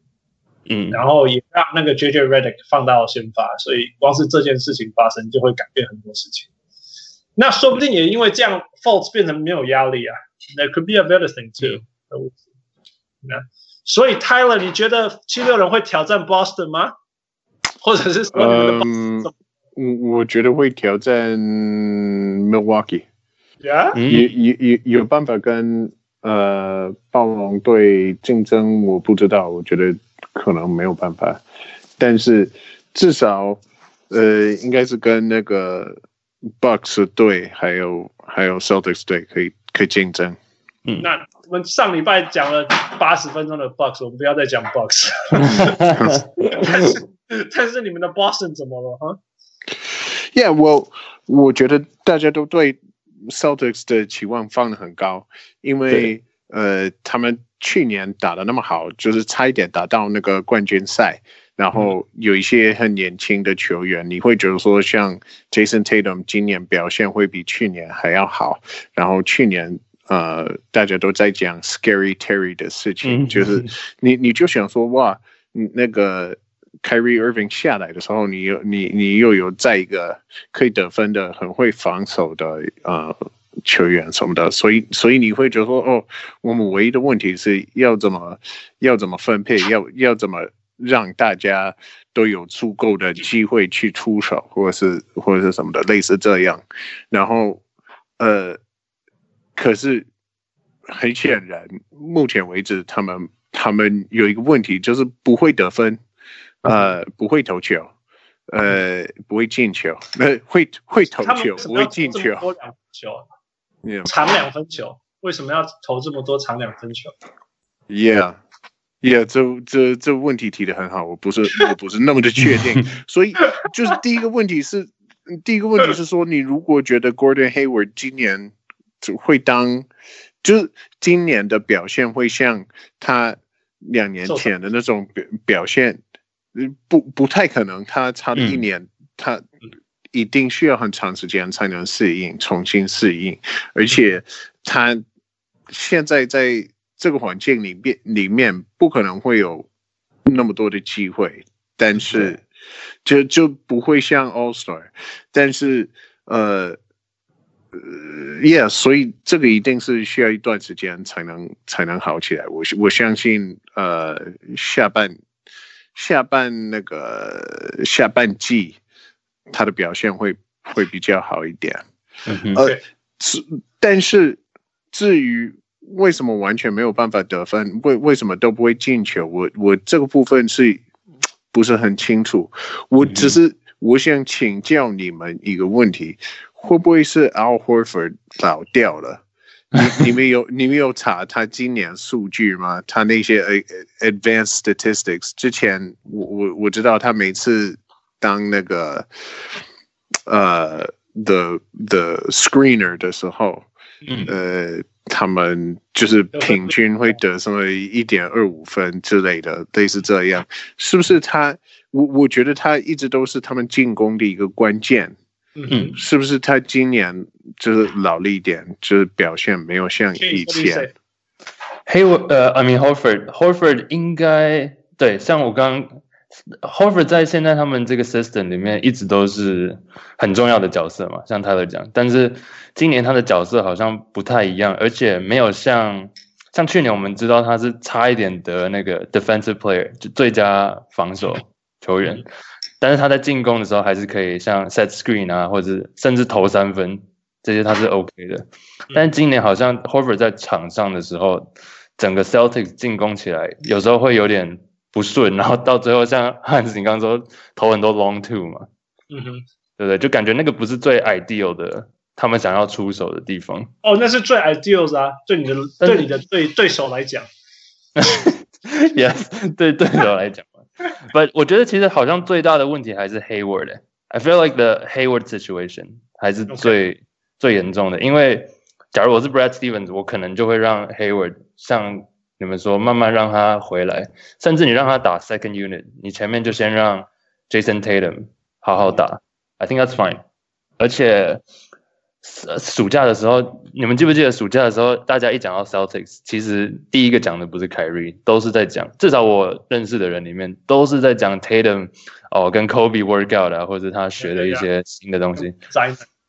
嗯，然后也让那个 JJ Redick 放到先发，所以光是这件事情发生就会改变很多事情。那说不定也因为这样，Fultz 变成没有压力啊。That could be a better thing too。那所以 Tyler，你觉得七六人会挑战 Boston 吗？或者是说你们的 Boston？我我觉得会挑战 Milwaukee，Yeah?，有有有有办法跟呃暴龙队竞争，我不知道，我觉得可能没有办法，但是至少呃应该是跟那个 Bucks 队还有还有 Celtics 队可以可以竞争。嗯，那我们上礼拜讲了八十分钟的 Bucks，我们不要再讲 Bucks，但是但是你们的 Boston 怎么了哈？Yeah，我我觉得大家都对 Celtics 的期望放得很高，因为呃，他们去年打的那么好，就是差一点打到那个冠军赛，然后有一些很年轻的球员，嗯、你会觉得说像 Jason Tatum 今年表现会比去年还要好，然后去年呃，大家都在讲 Scary Terry 的事情，嗯、就是你你就想说哇，那个。Kyrie Irving 下来的时候，你又你你又有在一个可以得分的、很会防守的呃球员什么的，所以所以你会觉得说，哦，我们唯一的问题是要怎么要怎么分配，要要怎么让大家都有足够的机会去出手，或者是或者是什么的，类似这样。然后，呃，可是很显然，目前为止，他们他们有一个问题，就是不会得分，呃，不会投球。呃，不会进球，呃，会会投球，不会进球。投两分球，长两分球，为什么要投这么多长两分球？Yeah，Yeah，这这这问题提的很好，我不是 我不是那么的确定，所以就是第一个问题是，第一个问题是说，你如果觉得 Gordon Hayward 今年就会当，就是今年的表现会像他两年前的那种表表现。不不太可能，他差了一年，嗯，他一定需要很长时间才能适应，重新适应，而且他现在在这个环境里面里面不可能会有那么多的机会，但是就就不会像 All Star，但是呃呃，Yeah，所以这个一定是需要一段时间才能才能好起来，我我相信呃下半。下半那个下半季，他的表现会会比较好一点。嗯、呃，是，但是至于为什么完全没有办法得分，为为什么都不会进球，我我这个部分是不是很清楚？我只是我想请教你们一个问题：会不会是 Al Horford 老掉了？你 你们有你们有查他今年数据吗？他那些 advanced statistics 之前我我我知道他每次当那个呃 the the screener 的时候，嗯、呃，他们就是平均会得什么一点二五分之类的，类似这样，是不是他？我我觉得他一直都是他们进攻的一个关键。嗯，是不是他今年就是老了一点，就是表现没有像以前？Hayward，呃，I mean Horford，Horford 应该对，像我刚 Horford 在现在他们这个 system 里面一直都是很重要的角色嘛，像 Tyler 讲，但是今年他的角色好像不太一样，而且没有像像去年我们知道他是差一点得那个 defensive player 就最佳防守球员。嗯但是他在进攻的时候还是可以像 set screen 啊，或者是甚至投三分这些他是 OK 的。但是今年好像 Horford 在场上的时候，整个 Celtics 进攻起来有时候会有点不顺，然后到最后像 汉斯你刚刚说投很多 long two 嘛，嗯哼，对不对？就感觉那个不是最 ideal 的，他们想要出手的地方。哦，那是最 ideal 啊，对你的对你的对对手来讲，Yes，对对手来讲。But 我觉得其实好像最大的问题还是 Hayward。I feel like the Hayward situation 还是最、okay. 最严重的。因为假如我是 Brad Stevens，我可能就会让 Hayward 像你们说，慢慢让他回来，甚至你让他打 second unit，你前面就先让 Jason Tatum 好好打。I think that's fine。而且。 暑假的时候，你们记不记得暑假的时候，大家一讲到 Celtics，其实第一个讲的不是 Kyrie，都是在讲，至少我认识的人里面都是在讲 Tatum 哦，跟 Kobe workout 啊，或者他学的一些新的东西。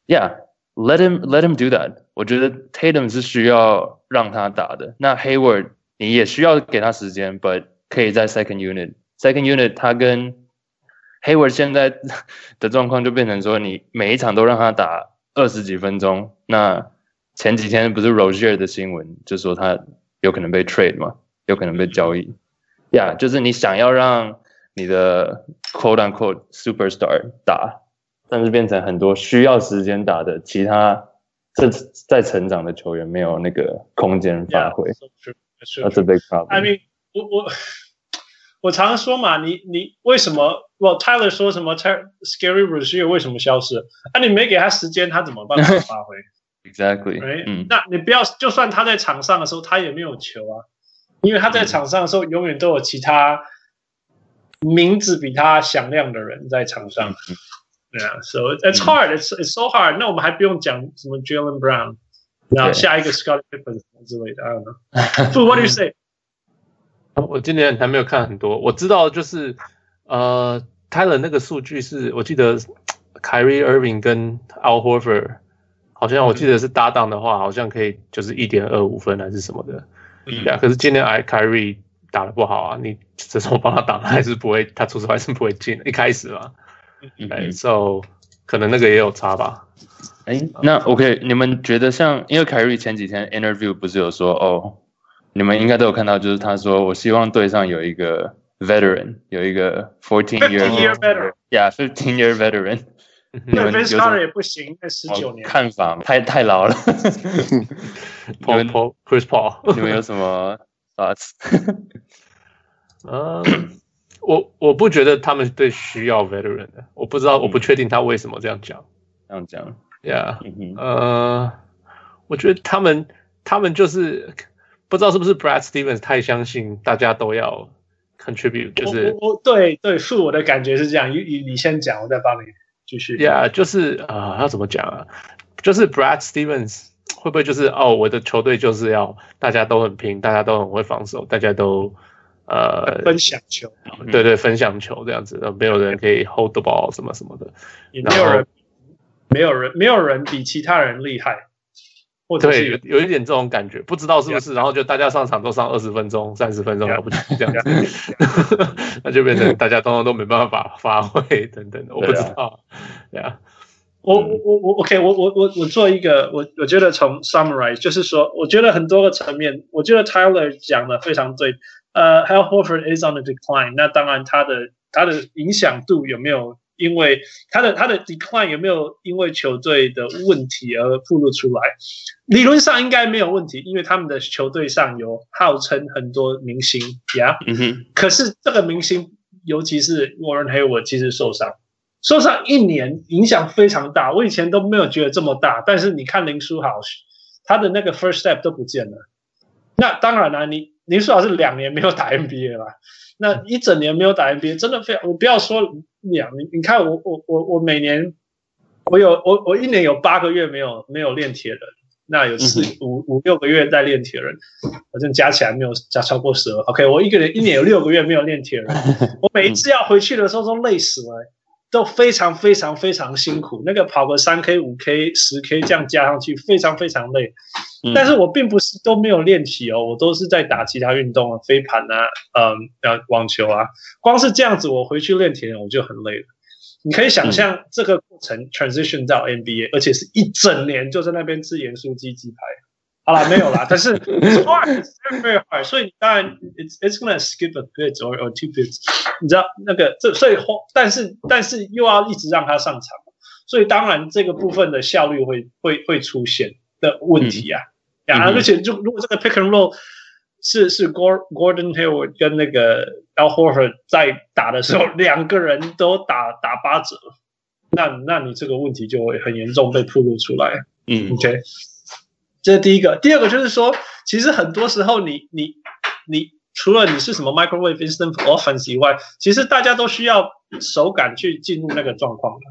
Yeah，let him let him do that。我觉得 Tatum 是需要让他打的，那 Hayward 你也需要给他时间，but 可以在 second unit。second unit 他跟 Hayward 现在 的状况就变成说，你每一场都让他打。二十几分钟，那前几天不是 Rozier 的新闻，就说他有可能被 trade 嘛，有可能被交易。呀、yeah，就是你想要让你的 quote unquote superstar 打，但是变成很多需要时间打的其他正在成长的球员没有那个空间发挥。Yeah, That's a big problem. I mean，我我我常常说嘛，你你为什么？我 Tyler 说什么？Scary Rozier 为什么消失？啊，你没给他时间，他怎么办法 发挥？Exactly。嗯，那你不要，就算他在场上的时候，他也没有球啊，因为他在场上的时候，永远都有其他名字比他响亮的人在场上。对啊，So it's hard. It's it's so hard. 那我们还不用讲什么 Jaylen Brown，然后下一个 Scottie Pippen 之类的。I don't know. What do you say？我今年还没有看很多，我知道就是。呃，Tyler 那个数据是我记得，Kyrie Irving 跟 Al Horford 好像我记得是搭档的话，好像可以就是一点二五分还是什么的。嗯，对啊。可是今天艾凯瑞打得不好啊，你这时候帮他挡，还是不会，他出手还是不会进。一开始嘛，嗯，so 可能那个也有差吧。哎，那 OK，你们觉得像，因为凯瑞前几天 interview 不是有说哦，你们应该都有看到，就是他说我希望队上有一个 veteran，有一个 fourteen year veteran，yeah，fifteen year veteran。你们 Vince Carter 也不行，那十九年看法太太老了。Paul Paul Chris Paul，你们有什么 thoughts？嗯，我我不觉得他们队需要 veteran 的，我不知道，我不确定他为什么这样讲。这样讲，Yeah，呃，我觉得他们他们就是不知道是不是 Brad Stevens 太相信大家都要 contribute，就是我我对对是我的感觉是这样，你你先讲，我再帮你。继续，Yeah，就是啊、呃，要怎么讲啊？就是 Brad Stevens 会不会就是哦，我的球队就是要大家都很拼，大家都很会防守，大家都呃分享球，对对，分享球这样子，没有人可以 hold the ball 什么什么的，也没有人，没有人，没有人比其他人厉害。对，有有一点这种感觉，不知道是不是，然后就大家上场都上二十分钟、三十分钟了不起这样子，那就变成大家通通都没办法发挥等等的，我不知道。对啊，我我我 OK，我我我我做一个，我我觉得从 summarize 就是说，我觉得很多个层面，我觉得 Tyler 讲的非常对。呃，Al Horford is on the decline，那当然他的他的影响度有没有？因为他的他的 decline 有没有因为球队的问题而暴露出来？理论上应该没有问题，因为他们的球队上有号称很多明星呀。可是这个明星，尤其是 Warren Hayward，其实受伤，受伤一年影响非常大。我以前都没有觉得这么大，但是你看林书豪，他的那个 first step 都不见了。那当然了、你林书豪是两年没有打 NBA 了。那一整年没有打 NBA，真的非常。我不要说两年，你看我我我我每年，我有我我一年有八个月没有没有练铁人，那有四五五六个月在练铁人，反正加起来没有加超过十二。OK，我一个人一年有六个月没有练铁人，我每一次要回去的时候都累死了。都非常非常非常辛苦，那个跑个三 K、五 K、十 K 这样加上去，非常非常累。但是我并不是都没有练体哦，我都是在打其他运动啊，飞盘啊，嗯，呃，网球啊。光是这样子，我回去练铁人我就很累了。你可以想象这个过程 transition 到 NBA，而且是一整年就在那边吃盐酥鸡鸡排。好了，没有啦，但是 it's hard, it's very very hard，所以当然 it's it's gonna skip a bit or or two bits，你知道那个这所以但是但是又要一直让他上场，所以当然这个部分的效率会会会出现的问题啊，然后、嗯、而且就如果这个 pick and roll 是是 Gordon Hayward 跟那个 Al Horford 在打的时候，嗯、两个人都打打八折，那那你这个问题就会很严重被暴露出来，嗯，OK。这是第一个，第二个就是说，其实很多时候你，你你你除了你是什么 microwave instant offense 以外，其实大家都需要手感去进入那个状况的。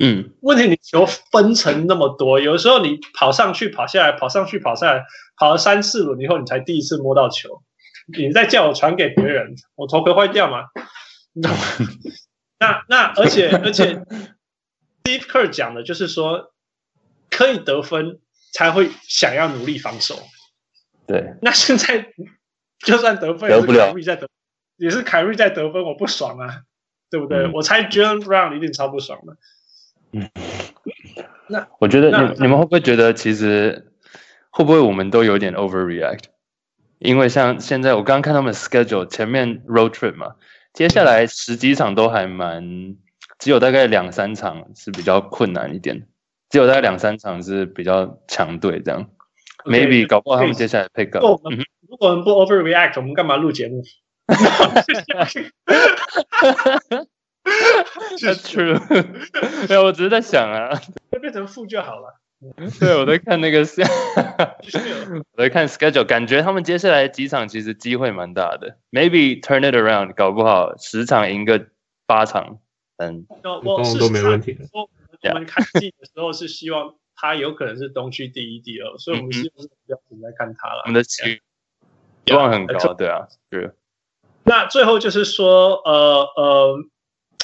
嗯，问题你球分成那么多，有时候你跑上去跑下来，跑上去跑下来，跑了三四轮以后，你才第一次摸到球，你再叫我传给别人，我头壳坏掉吗？你懂吗？那那而且而且，Steve Kerr 讲的就是说，可以得分。才会想要努力防守，对。那现在就算得分，得不了，也是凯瑞在得分，我不爽啊，对不对？嗯、我猜 Jaylen Brown 一定超不爽的。嗯，那我觉得你你们会不会觉得，其实会不会我们都有点 overreact？因为像现在我刚刚看他们 schedule 前面 road trip 嘛，接下来十几场都还蛮，只有大概两三场是比较困难一点。只有大概两三场是比较强队这样，maybe 搞不好他们接下来 pick up。如果我们不 overreact，我们干嘛录节目 That's true。没有，我只是在想啊，会变成负就好了。对，我在看那个，我在看 schedule，感觉他们接下来几场其实机会蛮大的，maybe turn it around，搞不好十场赢个八场，嗯，都都没问题。我们看季的时候是希望他有可能是东区第一、第二，所以我们是用这个标准在看他了。我们的期望很高，对啊，对。那最后就是说，呃呃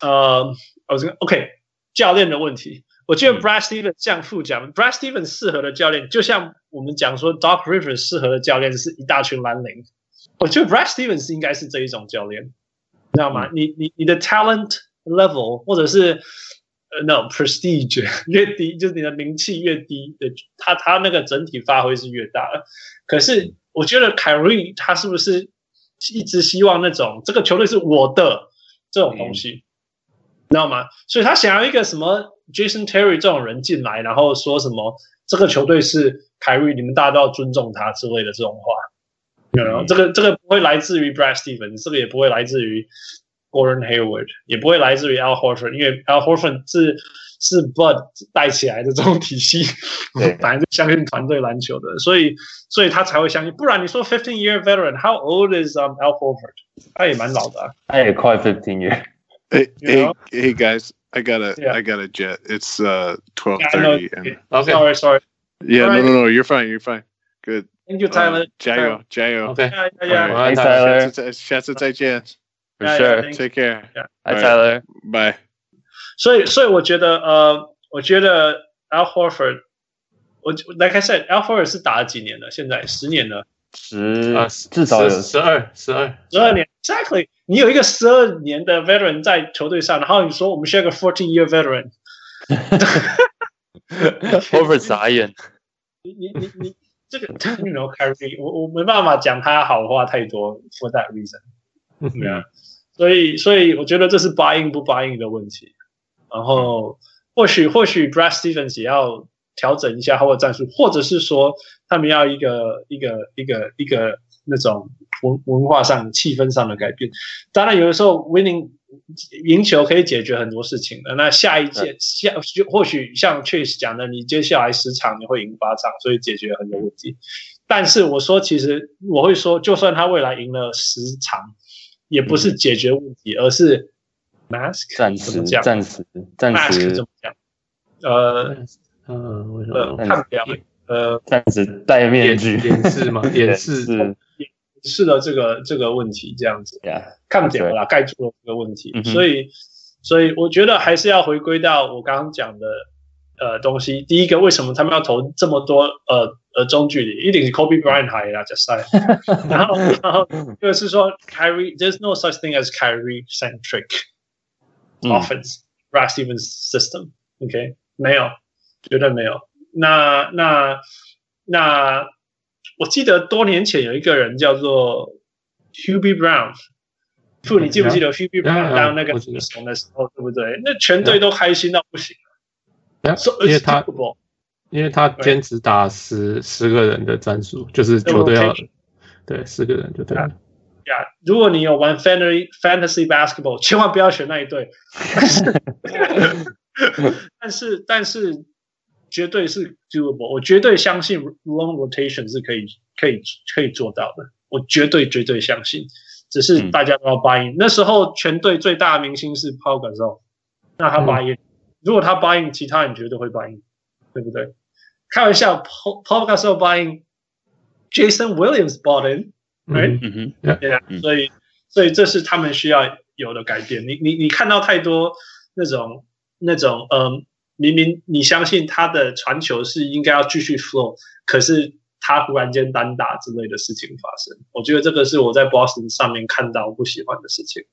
呃，我这个 OK 教练的问题，我觉得 Brad Stevens 像副讲，Brad Stevens 适合的教练，就像我们讲说 Doc Rivers 适合的教练是一大群蓝领。我觉得 Brad Stevens 应该是这一种教练，知道吗？你你你的 talent level 或者是呃那种 prestige 越低，就是你的名气越低的，他他那个整体发挥是越大的。可是我觉得凯瑞他是不是一直希望那种这个球队是我的这种东西，嗯、知道吗？所以他想要一个什么 Jason Terry 这种人进来，然后说什么这个球队是凯瑞，你们大家都要尊重他之类的这种话。嗯、这个这个不会来自于 Brad Stevens，这个也不会来自于 Gordon Hayward，也不会来自于 Al Horford，因为 Al Horford 是是 Bud 带起来的这种体系，反正 就相信团队篮球的，所以所以他才会相信。不然你说 fifteen year veteran，how old is um Al Horford？他也蛮老的、啊，他也快 fifteen year。Hey hey hey guys，I gotta yeah. I gotta jet. It's uh twelve thirty. And... Okay. Sorry sorry. Yeah right. no no no you're fine you're fine. Good. Thank you, Tyler. 加油，加油。OK，呀呀呀，Tyler，下次下次再见。For sure. Take care. Hi, Tyler. Bye. 所以，所以我觉得，呃，我觉得 Al Horford，我 Like I said，Al Horford 是打了几年了？现在十年了。十啊，至少有十二，十二，十二年。 Exactly，你有一个十二年的 veteran 在球队上，然后你说我们需要个 fourteen year veteran。Horford 傻眼。你你你你。这个 you know Kyrie 我我没办法讲他好话太多，for that reason，对啊，所以所以我觉得这是 buying 不 buying 的问题。然后或许或许 Brad Stevens 也要调整一下他的战术，或者是说他们要一个一个一个一个那种文文化上气氛上的改变。当然有的时候 winning。赢球可以解决很多事情的。那下一届下或许像 Chase 讲的，你接下来十场你会赢八场，所以解决很多问题。但是我说，其实我会说，就算他未来赢了十场，也不是解决问题，嗯、而是 mask 暂时暂时暂时怎么讲？呃嗯呃看表呃暂时戴面具掩饰吗？掩饰。掩饰了，这个这个问题这样子，yeah, 看点了啦，盖住了这个问题，mm -hmm. 所以所以我觉得还是要回归到我刚刚讲的呃东西。第一个，为什么他们要投这么多呃呃中距离？一定是 Kobe Bryant 还啦，就赛。然后然后就是说，Kyrie，there's no such thing as Kyrie centric offense,、mm. Brad Stevens system，OK，、okay? 没有，绝对没有。那那那。我记得多年前有一个人叫做 Hubie Brown，父，你记不记得 Hubie Brown 当那个总统的时候，对不对？那全队都开心到不行了。因为他因为他坚持打十十个人的战术，就是球队要对十个人就对了。呀，如果你有玩 Fantasy Fantasy Basketball，千万不要选那一队。但 是 但是。绝对是 doable，我绝对相信 long rotation 是可以可以可以做到的，我绝对绝对相信，只是大家都要 buy in。那时候全队最大的明星是 Gasol，那他 buy in，如果他 buy in，其他人绝对会 buy in，对不对？开玩笑 Gasol buy in，Jason Williams bought in，right？嗯哼，对啊，所以所以这是他们需要有的改变。你你你看到太多那种那种嗯。明明你相信他的传球是应该要继续 flow，可是他忽然间单打之类的事情发生，我觉得这个是我在 Boston 上面看到不喜欢的事情，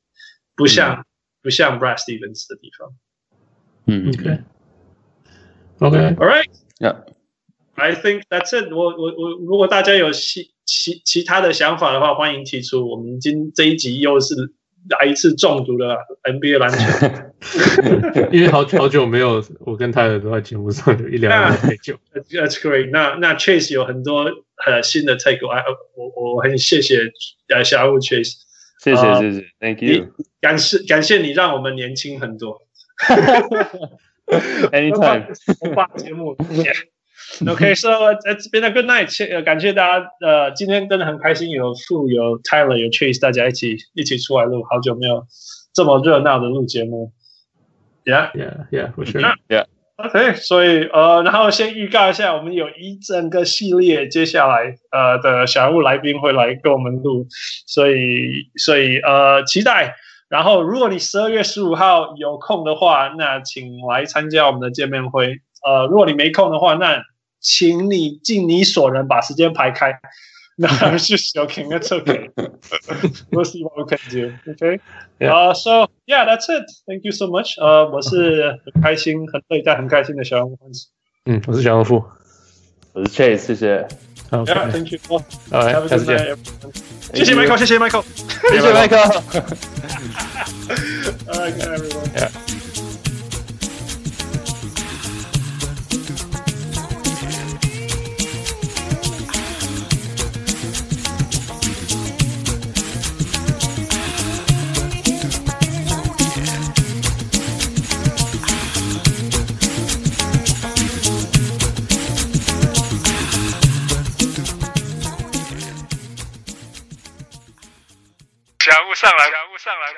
不像、嗯、不像 Brad Stevens 的地方。嗯，OK，OK，All right，Yeah，I think that's it 我。我我我，如果大家有其其其他的想法的话，欢迎提出。我们今这一集又是。来一次中毒的 NBA 篮球，因为好好久没有，我跟泰勒都在节目上有一两年太久。That's great 那。那那 Chase 有很多呃新的 take，我我我很谢谢呃小物 Chase，谢谢谢谢，Thank you，感谢感谢你让我们年轻很多。Anytime，我发节目。OK，so it's been a good night。感谢大家，呃，今天真的很开心，有富有 Tyler 有 Chase，大家一起一起出来录，好久没有这么热闹的录节目。Yeah，yeah，yeah，for sure。Yeah。OK，所以呃，然后先预告一下，我们有一整个系列，接下来呃的小人物来宾会来跟我们录，所以所以呃期待。然后，如果你十二月十五号有空的话，那请来参加我们的见面会。呃，如果你没空的话，那请你尽你所能把时间排开。那是 joking, that's okay. We'll see what we can do. Okay. Uh, so yeah, that's it. Thank you so much. 呃，我是很开心、很对待、很开心的小人物。嗯，我是小人物，我是 Chase，谢谢。好，Thank you. 好，下次见。谢谢 Michael，谢谢 Michael，谢谢 Michael。All right, everyone. Yeah. 家务上来，家务上来。